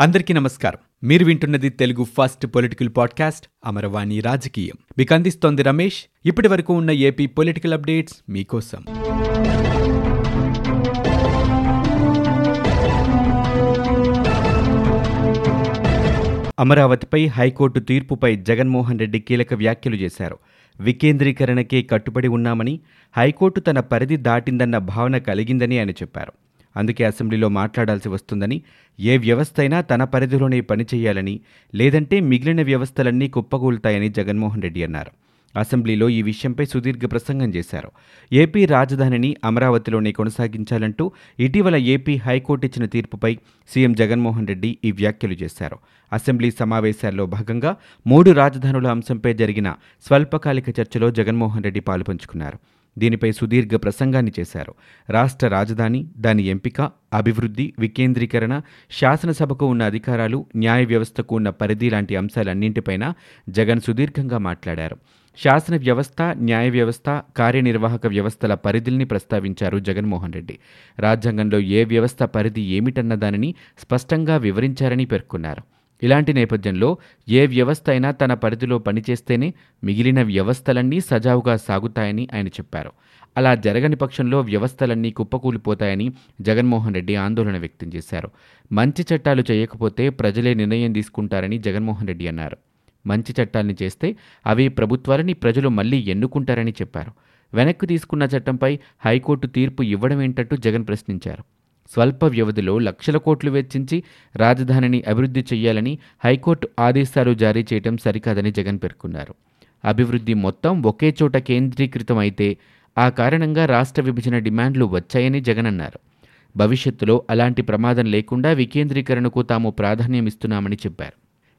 అందరికీ నమస్కారం. మీరు వింటున్నది Telugu first political podcast Amaravani రాజకీయం. మీకు అందిస్తోంది రమేష్. ఇప్పటి వరకు ఉన్న ఏపీ పొలిటికల్ అప్డేట్స్ మీకోసం. అమరావతిపై హైకోర్టు తీర్పుపై జగన్మోహన్ రెడ్డి కీలక వ్యాఖ్యలు చేశారు. వికేంద్రీకరణకే కట్టుబడి ఉన్నామని హైకోర్టు తన పరిధి దాటిందన్న భావన కలిగిందని ఆయన చెప్పారు. అందుకే అసెంబ్లీలో మాట్లాడాల్సి వస్తుందని ఏ వ్యవస్థ అయినా తన పరిధిలోనే పనిచేయాలని లేదంటే మిగిలిన వ్యవస్థలన్నీ కుప్పకూలుతాయని జగన్మోహన్ రెడ్డి అన్నారు. అసెంబ్లీలో ఈ విషయంపై సుదీర్ఘ ప్రసంగం చేశారు. ఏపీ రాజధానిని అమరావతిలోనే కొనసాగించాలంటూ ఇటీవల ఏపీ హైకోర్టు ఇచ్చిన తీర్పుపై సీఎం జగన్మోహన్ రెడ్డి ఈ వ్యాఖ్యలు చేశారు. అసెంబ్లీ సమావేశాల్లో భాగంగా మూడు రాజధానుల అంశంపై జరిగిన స్వల్పకాలిక చర్చలో జగన్మోహన్ రెడ్డి పాలుపంచుకున్నారు దీనిపై సుదీర్ఘ ప్రసంగాన్ని చేశారు. రాష్ట్ర రాజధాని దాని ఎంపిక అభివృద్ధి వికేంద్రీకరణ శాసనసభకు ఉన్న అధికారాలు న్యాయ వ్యవస్థకు ఉన్న పరిధి లాంటి అంశాలన్నింటిపైన జగన్ సుదీర్ఘంగా మాట్లాడారు. శాసన వ్యవస్థ న్యాయ వ్యవస్థ కార్యనిర్వాహక వ్యవస్థల పరిధుల్ని ప్రస్తావించారు జగన్మోహన్ రెడ్డి. రాజ్యాంగంలో ఏ వ్యవస్థ పరిధి ఏమిటన్న దానిని స్పష్టంగా వివరించారని పేర్కొన్నారు. ఇలాంటి నేపథ్యంలో ఏ వ్యవస్థ అయినా తన పరిధిలో పనిచేస్తేనే మిగిలిన వ్యవస్థలన్నీ సజావుగా సాగుతాయని ఆయన చెప్పారు. అలా జరగని పక్షంలో వ్యవస్థలన్నీ కుప్పకూలిపోతాయని జగన్మోహన్ రెడ్డి ఆందోళన వ్యక్తం చేశారు. మంచి చట్టాలు చేయకపోతే ప్రజలే నిర్ణయం తీసుకుంటారని జగన్మోహన్ రెడ్డి అన్నారు. మంచి చట్టాల్ని చేస్తే అవి ప్రభుత్వాలని ప్రజలు మళ్ళీ ఎన్నుకుంటారని చెప్పారు. వెనక్కి తీసుకున్న చట్టంపై హైకోర్టు తీర్పు ఇవ్వడమేంటట్టు జగన్ ప్రశ్నించారు. స్వల్ప వ్యవధిలో లక్షల కోట్లు వెచ్చించి రాజధానిని అభివృద్ధి చేయాలని హైకోర్టు ఆదేశాలు జారీ చేయడం సరికాదని జగన్ పేర్కొన్నారు. అభివృద్ధి మొత్తం ఒకే చోట కేంద్రీకృతం అయితే ఆ కారణంగా రాష్ట్ర విభజన డిమాండ్లు వచ్చాయని జగన్ అన్నారు. భవిష్యత్తులో అలాంటి ప్రమాదం లేకుండా వికేంద్రీకరణకు తాము ప్రాధాన్యం ఇస్తున్నామని చెప్పారు.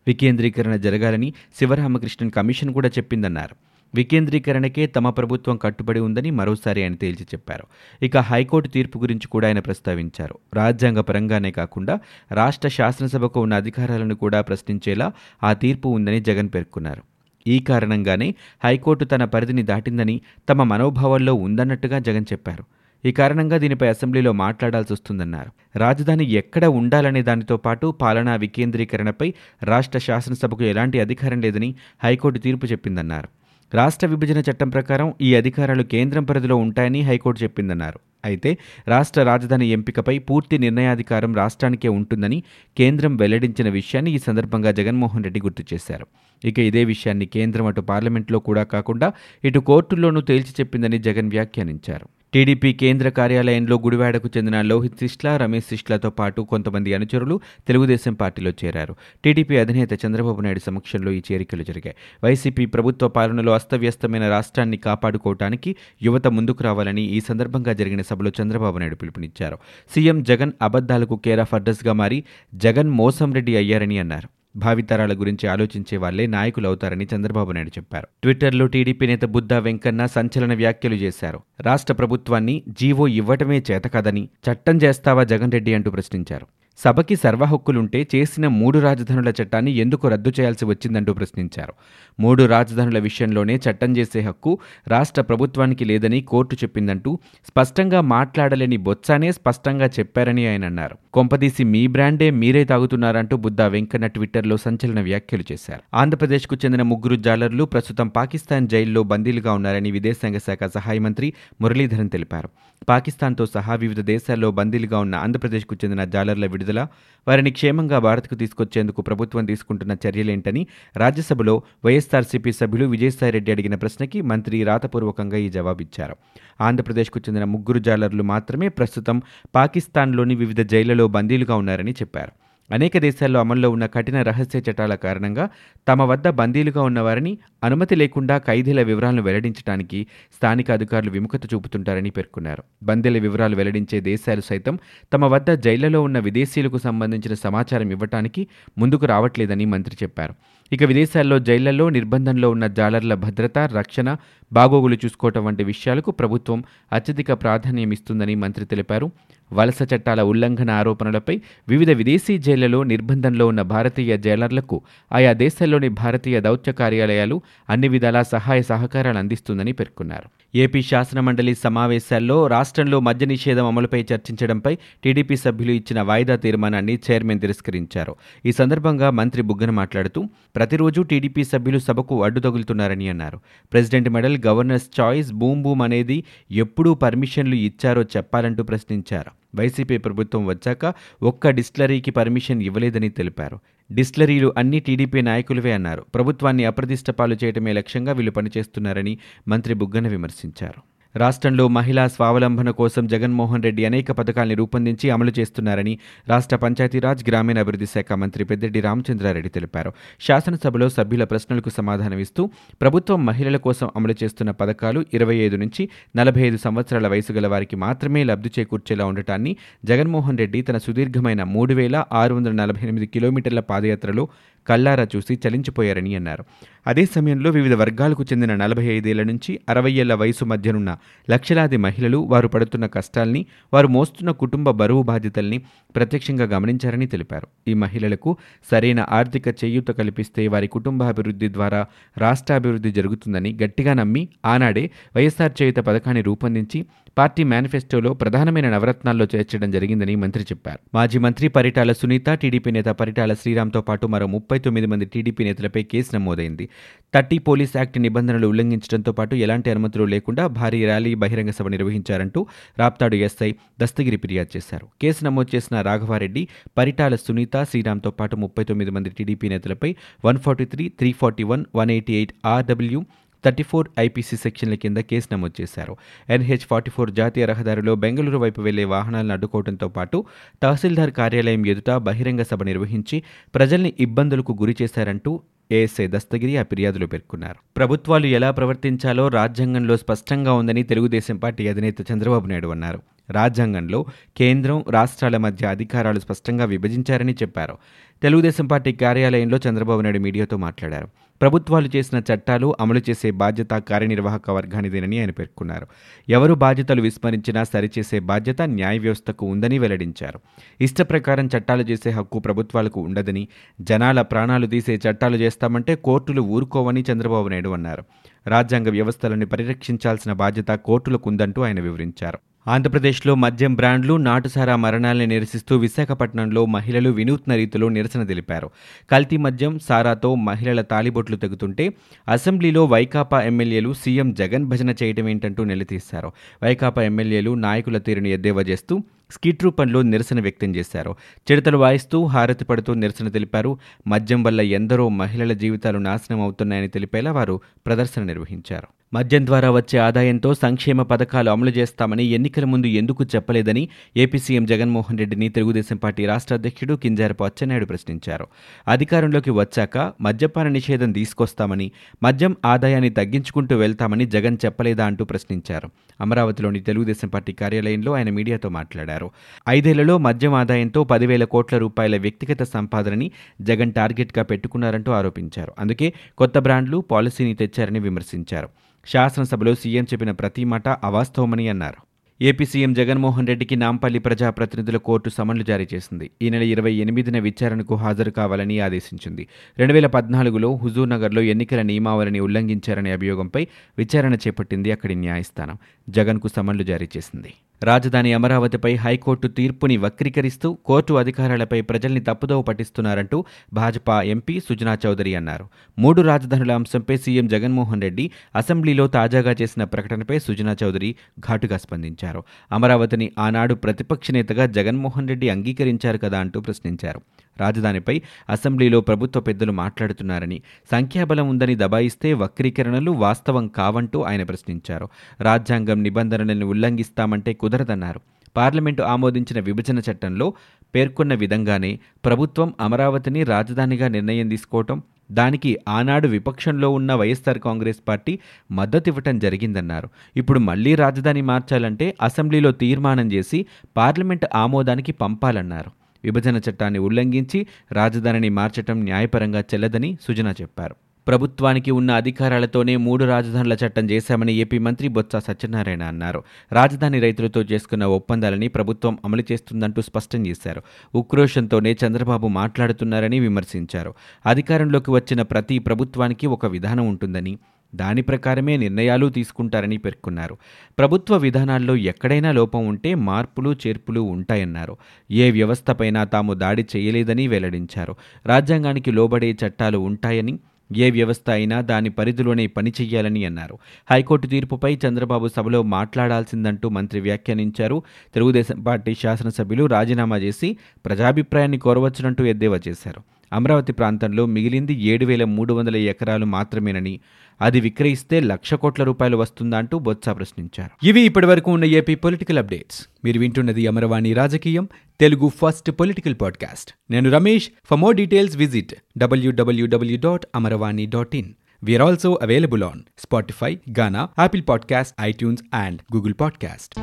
వికేంద్రీకరణ జరగాలని శివరామకృష్ణన్ కమిషన్ కూడా చెప్పిందన్నారు. వికేంద్రీకరణకే తమ ప్రభుత్వం కట్టుబడి ఉందని మరోసారి ఆయన తేల్చి చెప్పారు. ఇక హైకోర్టు తీర్పు గురించి కూడా ఆయన ప్రస్తావించారు. రాజ్యాంగ పరంగానే కాకుండా రాష్ట్ర శాసనసభకు ఉన్న అధికారాలను కూడా ప్రశ్నించేలా ఆ తీర్పు ఉందని జగన్ పేర్కొన్నారు. ఈ కారణంగానే హైకోర్టు తన పరిధిని దాటిందని తమ మనోభావాల్లో ఉందన్నట్టుగా జగన్ చెప్పారు. ఈ కారణంగా దీనిపై అసెంబ్లీలో మాట్లాడాల్సి వస్తుందన్నారు. రాజధాని ఎక్కడ ఉండాలనే దానితో పాటు పాలనా వికేంద్రీకరణపై రాష్ట్ర శాసనసభకు ఎలాంటి అధికారం లేదని హైకోర్టు తీర్పు చెప్పిందన్నారు. రాష్ట్ర విభజన చట్టం ప్రకారం ఈ అధికారాలు కేంద్రం పరిధిలో ఉంటాయని హైకోర్టు చెప్పిందన్నారు. అయితే రాష్ట్ర రాజధాని ఎంపికపై పూర్తి నిర్ణయాధికారం రాష్ట్రానికే ఉంటుందని కేంద్రం వెల్లడించిన విషయాన్ని ఈ సందర్భంగా జగన్మోహన్ రెడ్డి గుర్తు చేశారు. ఇక ఇదే విషయాన్ని కేంద్రం అటు పార్లమెంట్లో కూడా కాకుండా ఇటు కోర్టుల్లోనూ తేల్చి చెప్పిందని జగన్ వ్యాఖ్యానించారు. టీడీపీ కేంద్ర కార్యాలయంలో గుడివాడకు చెందిన లోహిత్ సిష్లా రమేష్ సిస్లాతో పాటు కొంతమంది అనుచరులు తెలుగుదేశం పార్టీలో చేరారు. టీడీపీ అధినేత చంద్రబాబు నాయుడు సమక్షంలో ఈ చేరికలు జరిగాయి. వైసీపీ ప్రభుత్వ పాలనలో అస్తవ్యస్తమైన రాష్ట్రాన్ని కాపాడుకోవటానికి యువత ముందుకు రావాలని ఈ సందర్భంగా జరిగిన సభలో చంద్రబాబు నాయుడు పిలుపునిచ్చారు. సీఎం జగన్ అబద్దాలకు కేరాఫ్ అడ్రస్గా మారి జగన్ మోసం రెడ్డి అయ్యారని అన్నారు. భావితరాల గురించి ఆలోచించే వాళ్ళే నాయకులు అవుతారని చంద్రబాబు నాయుడు చెప్పారు. ట్విట్టర్లో టీడీపీ నేత బుద్ధా వెంకన్న సంచలన వ్యాఖ్యలు చేశారు. రాష్ట్ర ప్రభుత్వాన్ని జీవో ఇవ్వటమే చేతకాదని చట్టం చేస్తావా జగన్ రెడ్డి అంటూ ప్రశ్నించారు. సభకి సర్వ హక్కులుంటే చేసిన మూడు రాజధానుల చట్టాన్ని ఎందుకు రద్దు చేయాల్సి వచ్చిందంటూ ప్రశ్నించారు. మూడు రాజధానుల విషయంలోనే చట్టం చేసే హక్కు రాష్ట్ర ప్రభుత్వానికి లేదని కోర్టు చెప్పిందంటూ స్పష్టంగా మాట్లాడలేని బొత్సానే స్పష్టంగా చెప్పారని ఆయన అన్నారు. కొంపదీసి మీ బ్రాండే మీరే తాగుతున్నారంటూ బుద్ధా వెంకన్న ట్విట్టర్లో సంచలన వ్యాఖ్యలు చేశారు. ఆంధ్రప్రదేశ్కు చెందిన ముగ్గురు జాలర్లు ప్రస్తుతం పాకిస్తాన్ జైల్లో బందీలుగా ఉన్నారని విదేశాంగ శాఖ సహాయ మంత్రి మురళీధరన్ తెలిపారు. పాకిస్తాన్తో సహా వివిధ దేశాల్లో బందీలుగా ఉన్న ఆంధ్రప్రదేశ్కు చెందిన జాలర్ల విడుదల వారిని క్షేమంగా భారత్కు తీసుకొచ్చేందుకు ప్రభుత్వం తీసుకుంటున్న చర్యలేంటని రాజ్యసభలో వైఎస్ఆర్సీపీ సభ్యులు విజయసాయిరెడ్డి అడిగిన ప్రశ్నకి మంత్రి రాతపూర్వకంగా ఈ జవాబిచ్చారు. ఆంధ్రప్రదేశ్కు చెందిన ముగ్గురు జాలర్లు మాత్రమే ప్రస్తుతం పాకిస్తాన్లోని వివిధ జైళ్ళలో బందీలుగా ఉన్నారని చెప్పారు. అనేక దేశాల్లో అమల్లో ఉన్న కఠిన రహస్య చట్టాల కారణంగా తమ వద్ద బందీలుగా ఉన్నవారిని అనుమతి లేకుండా ఖైదీల వివరాలను వెల్లడించడానికి స్థానిక అధికారులు విముఖత చూపుతుంటారని పేర్కొన్నారు. బందీల వివరాలు వెల్లడించే దేశాలు సైతం తమ వద్ద జైళ్ళలో ఉన్న విదేశీయులకు సంబంధించిన సమాచారం ఇవ్వటానికి ముందుకు రావట్లేదని మంత్రి చెప్పారు. ఇక విదేశాల్లో జైళ్ళలో నిర్బంధంలో ఉన్న జాలర్ల భద్రత రక్షణ బాగోగులు చూసుకోవటం వంటి విషయాలకు ప్రభుత్వం అత్యధిక ప్రాధాన్యం ఇస్తుందని మంత్రి తెలిపారు. వలస చట్టాల ఉల్లంఘన ఆరోపణలపై వివిధ విదేశీ జైళ్ళలో నిర్బంధంలో ఉన్న భారతీయ జైలర్లకు ఆయా దేశాల్లోని భారతీయ దౌత్య కార్యాలయాలు అన్ని విధాలా సహాయ సహకారాలు అందిస్తుందని పేర్కొన్నారు. ఏపీ శాసనమండలి సమావేశాల్లో రాష్ట్రంలో మద్య నిషేధం అమలుపై చర్చించడంపై టీడీపీ సభ్యులు ఇచ్చిన వాయిదా తీర్మానాన్ని చైర్మన్ తిరస్కరించారు. ఈ సందర్భంగా మంత్రి బుగ్గన మాట్లాడుతూ ప్రతిరోజు టీడీపీ సభ్యులు సభకు అడ్డు తగులుతున్నారని అన్నారు. President medal governors choice boom boom అనేది ఎప్పుడూ పర్మిషన్లు ఇచ్చారో చెప్పాలంటూ ప్రశ్నించారు. వైసీపీ ప్రభుత్వం వచ్చాక ఒక్క డిస్టిలరీకి పర్మిషన్ ఇవ్వలేదని తెలిపారు. డిస్టిలరీలు అన్ని టీడీపీ నాయకులవే అన్నారు. ప్రభుత్వాన్ని అప్రతిష్ట పాలు చేయడమే లక్ష్యంగా వీళ్ళు పనిచేస్తున్నారని మంత్రి బుగ్గన విమర్శించారు. రాష్ట్రంలో మహిళా స్వావలంబన కోసం జగన్మోహన్ రెడ్డి అనేక పథకాల్ని రూపొందించి అమలు చేస్తున్నారని రాష్ట్ర పంచాయతీరాజ్ గ్రామీణాభివృద్ధి శాఖ మంత్రి పెద్దిరెడ్డి రామచంద్రారెడ్డి తెలిపారు. శాసనసభలో సభ్యుల ప్రశ్నలకు సమాధానమిస్తూ ప్రభుత్వం మహిళల కోసం అమలు చేస్తున్న పథకాలు ఇరవై ఐదు నుంచి నలభై ఐదు సంవత్సరాల వయసు గల వారికి మాత్రమే లబ్ధి చేకూర్చేలా ఉండటాన్ని జగన్మోహన్ రెడ్డి తన సుదీర్ఘమైన మూడు వేల ఆరు వందల నలభై ఎనిమిది కిలోమీటర్ల పాదయాత్రలో కల్లారా చూసి చలించిపోయారని అన్నారు. అదే సమయంలో వివిధ వర్గాలకు చెందిన నలభై ఐదేళ్ళ నుంచి అరవై ఏళ్ళ వయసు మధ్యనున్న లక్షలాది మహిళలు వారు పడుతున్న కష్టాల్ని వారు మోస్తున్న కుటుంబ బరువు బాధ్యతల్ని ప్రత్యక్షంగా గమనించారని తెలిపారు. ఈ మహిళలకు సరైన ఆర్థిక చేయూత కల్పిస్తే వారి కుటుంబాభివృద్ధి ద్వారా రాష్ట్రాభివృద్ధి జరుగుతుందని గట్టిగా నమ్మి ఆనాడే వైఎస్ఆర్ చేయుత పథకాన్ని రూపొందించి పార్టీ మేనిఫెస్టోలో ప్రధానమైన నవరత్నాల్లో చేర్చడం జరిగిందని మంత్రి చెప్పారు. మాజీ మంత్రి పరిటాల సునీత టీడీపీ నేత పరిటాల శ్రీరామ్తో పాటు మరో ముప్పై తొమ్మిది మంది టీడీపీ నేతలపై కేసు నమోదైంది. థర్టీ పోలీస్ యాక్ట్ నిబంధనలు ఉల్లంఘించడంతో పాటు ఎలాంటి అనుమతులు లేకుండా భారీ ర్యాలీ బహిరంగ సభ నిర్వహించారంటూ రాప్తాడు ఎస్ఐ దస్తగిరి ఫిర్యాదు చేశారు. కేసు నమోదు చేసిన రాఘవారెడ్డి పరిటాల సునీత శ్రీరామ్తో పాటు ముప్పై తొమ్మిది మంది టీడీపీ నేతలపై one forty three three forty one one eighty eight R W thirty four IPC సెక్షన్ల కింద కేసు నమోదు చేశారు. ఎన్హెచ్ ఫార్టీ ఫోర్ జాతీయ రహదారిలో బెంగళూరు వైపు వెళ్ళే వాహనాలను అడ్డుకోవడంతో పాటు తహసీల్దార్ కార్యాలయం ఎదుట బహిరంగ సభ నిర్వహించి ప్రజల్ని ఇబ్బందులకు గురి చేశారంటూ ఏఎస్ఐ దస్తగిరి ఆ ఫిర్యాదులో పేర్కొన్నారు. ప్రభుత్వాలు ఎలా ప్రవర్తించాలో రాజ్యాంగంలో స్పష్టంగా ఉందని తెలుగుదేశం పార్టీ అధినేత చంద్రబాబు నాయుడు అన్నారు. రాజ్యాంగంలో కేంద్రం రాష్ట్రాల మధ్య అధికారాలు స్పష్టంగా విభజించారని చెప్పారు. తెలుగుదేశం పార్టీ కార్యాలయంలో చంద్రబాబు నాయుడు మీడియాతో మాట్లాడారు. ప్రభుత్వాలు చేసిన చట్టాలు అమలు చేసే బాధ్యత కార్యనిర్వాహక వర్గానిదేనని ఆయన పేర్కొన్నారు. ఎవరు బాధ్యతలు విస్మరించినా సరిచేసే బాధ్యత న్యాయ వ్యవస్థకు ఉందని వెల్లడించారు. ఇష్ట ప్రకారం చట్టాలు చేసే హక్కు ప్రభుత్వాలకు ఉండదని జనాల ప్రాణాలు తీసే చట్టాలు చేస్తామంటే కోర్టులు ఊరుకోవని చంద్రబాబు నాయుడు అన్నారు. రాజ్యాంగ వ్యవస్థలను పరిరక్షించాల్సిన బాధ్యత కోర్టులకు ఉందంటూ ఆయన వివరించారు. ఆంధ్రప్రదేశ్లో మద్యం బ్రాండ్లు నాటుసారా మరణాలను నిరసిస్తూ విశాఖపట్నంలో మహిళలు వినూత్న రీతిలో నిరసన తెలిపారు. కల్తీ మద్యం సారాతో మహిళల తాలిబొట్లు తెగుతుంటే అసెంబ్లీలో వైకాపా ఎమ్మెల్యేలు సీఎం జగన్ భజన చేయటం ఏంటంటూ నిలదీశారు. వైకాపా ఎమ్మెల్యేలు నాయకుల తీరుని ఎద్దేవా చేస్తూ స్కిట్ రూపంలో నిరసన వ్యక్తం చేశారు. చిడతలు వాయిస్తూ హారతి పడుతూ నిరసన తెలిపారు. మద్యం వల్ల ఎందరో మహిళల జీవితాలు నాశనం అవుతున్నాయని తెలిపేలా వారు ప్రదర్శన నిర్వహించారు. మద్యం ద్వారా వచ్చే ఆదాయంతో సంక్షేమ పథకాలు అమలు చేస్తామని ఎన్నికల ముందు ఎందుకు చెప్పలేదని ఏపీ సీఎం జగన్మోహన్ రెడ్డిని తెలుగుదేశం పార్టీ రాష్ట్ర అధ్యక్షుడు కింజారపు అచ్చెన్నాయుడు ప్రశ్నించారు. అధికారంలోకి వచ్చాక మద్యపాన నిషేధం తీసుకొస్తామని మద్యం ఆదాయాన్ని తగ్గించుకుంటూ వెళ్తామని జగన్ చెప్పలేదా అంటూ ప్రశ్నించారు. అమరావతిలోని తెలుగుదేశం పార్టీ కార్యాలయంలో ఆయన మీడియాతో మాట్లాడారు. ఐదేళ్ళలో మద్యం ఆదాయంతో పదివేల కోట్ల రూపాయల వ్యక్తిగత సంపాదనని జగన్ టార్గెట్గా పెట్టుకున్నారంటూ ఆరోపించారు. అందుకే కొత్త బ్రాండ్లు పాలసీని తెచ్చారని విమర్శించారు. శాసనసభలో సీఎం చెప్పిన ప్రతి మాట అవాస్తవమని అన్నారు. ఏపీ సీఎం జగన్మోహన్ రెడ్డికి నాంపల్లి ప్రజాప్రతినిధుల కోర్టు సమన్లు జారీ చేసింది. ఈ నెల ఇరవై ఎనిమిదిన విచారణకు హాజరు కావాలని ఆదేశించింది. రెండు వేల పద్నాలుగులో హుజూర్నగర్లో ఎన్నికల నియమావళిని ఉల్లంఘించారనే అభియోగంపై విచారణ చేపట్టింది అక్కడి న్యాయస్థానం. జగన్కు సమన్లు జారీ చేసింది. రాజధాని అమరావతిపై హైకోర్టు తీర్పుని వక్రీకరిస్తూ కోర్టు అధికారాలపై ప్రజల్ని తప్పుదోవ పట్టిస్తున్నారంటూ భాజపా ఎంపీ సుజనా చౌదరి అన్నారు. మూడు రాజధానుల అంశంపై సీఎం జగన్మోహన్ రెడ్డి అసెంబ్లీలో తాజాగా చేసిన ప్రకటనపై సుజనా చౌదరి ఘాటుగా స్పందించారు. అమరావతిని ఆనాడు ప్రతిపక్ష నేతగా జగన్మోహన్ రెడ్డి అంగీకరించారు కదా అంటూ ప్రశ్నించారు. రాజధానిపై అసెంబ్లీలో ప్రభుత్వ పెద్దలు మాట్లాడుతున్నారని సంఖ్యాబలం ఉందని దబాయిస్తే వక్రీకరణలు వాస్తవం కావంటూ ఆయన ప్రశ్నించారు. రాజ్యాంగం నిబంధనలను ఉల్లంఘిస్తామంటే కుదరదన్నారు. పార్లమెంటు ఆమోదించిన విభజన చట్టంలో పేర్కొన్న విధంగానే ప్రభుత్వం అమరావతిని రాజధానిగా నిర్ణయం తీసుకోవటం దానికి ఆనాడు విపక్షంలో ఉన్న వైఎస్ఆర్ కాంగ్రెస్ పార్టీ మద్దతివ్వటం జరిగిందన్నారు. ఇప్పుడు మళ్ళీ రాజధాని మార్చాలంటే అసెంబ్లీలో తీర్మానం చేసి పార్లమెంటు ఆమోదానికి పంపాలన్నారు. విభజన చట్టాన్ని ఉల్లంఘించి రాజధానిని మార్చటం న్యాయపరంగా చెల్లదని సుజనా చెప్పారు. ప్రభుత్వానికి ఉన్న అధికారాలతోనే మూడు రాజధానుల చట్టం చేశామని ఏపీ మంత్రి బొత్స సత్యనారాయణ అన్నారు. రాజధాని రైతులతో చేసుకున్న ఒప్పందాలని ప్రభుత్వం అమలు చేస్తుందంటూ స్పష్టం చేశారు. ఉక్రోషంతోనే చంద్రబాబు మాట్లాడుతున్నారని విమర్శించారు. అధికారంలోకి వచ్చిన ప్రతి ప్రభుత్వానికి ఒక విధానం ఉంటుందని దాని ప్రకారమే నిర్ణయాలు తీసుకుంటారని పేర్కొన్నారు. ప్రభుత్వ విధానాల్లో ఎక్కడైనా లోపం ఉంటే మార్పులు చేర్పులు ఉంటాయన్నారు. ఏ వ్యవస్థపైనా తాము దాడి చేయలేదని వెల్లడించారు. రాజ్యాంగానికి లోబడే చట్టాలు ఉంటాయని ఏ వ్యవస్థ అయినా దాని పరిధిలోనే పనిచేయాలని అన్నారు. హైకోర్టు తీర్పుపై చంద్రబాబు సభలో మాట్లాడాల్సిందంటూ మంత్రి వ్యాఖ్యానించారు. తెలుగుదేశం పార్టీ శాసనసభ్యులు రాజీనామా చేసి ప్రజాభిప్రాయాన్ని కోరవచ్చునంటూ ఎద్దేవా చేశారు. అమరావతి ప్రాంతంలో మిగిలింది ఏడు వేల మూడు వందల ఎకరాలు మాత్రమేనని అది విక్రయిస్తే లక్ష కోట్ల రూపాయలు వస్తుందా అంటూ బొత్స ప్రశ్నించారు. ఇవి ఇప్పటివరకు ఉన్న ఏపీ పొలిటికల్ అప్డేట్స్. మీరు వింటున్నది అమరవాణి రాజకీయం తెలుగు ఫస్ట్ పొలిటికల్ పాడ్కాస్ట్. నేను Ramesh. For more details visit W W W dot Amaravani dot in we are also available on Spotify Gaana Apple podcast iTunes and Google podcast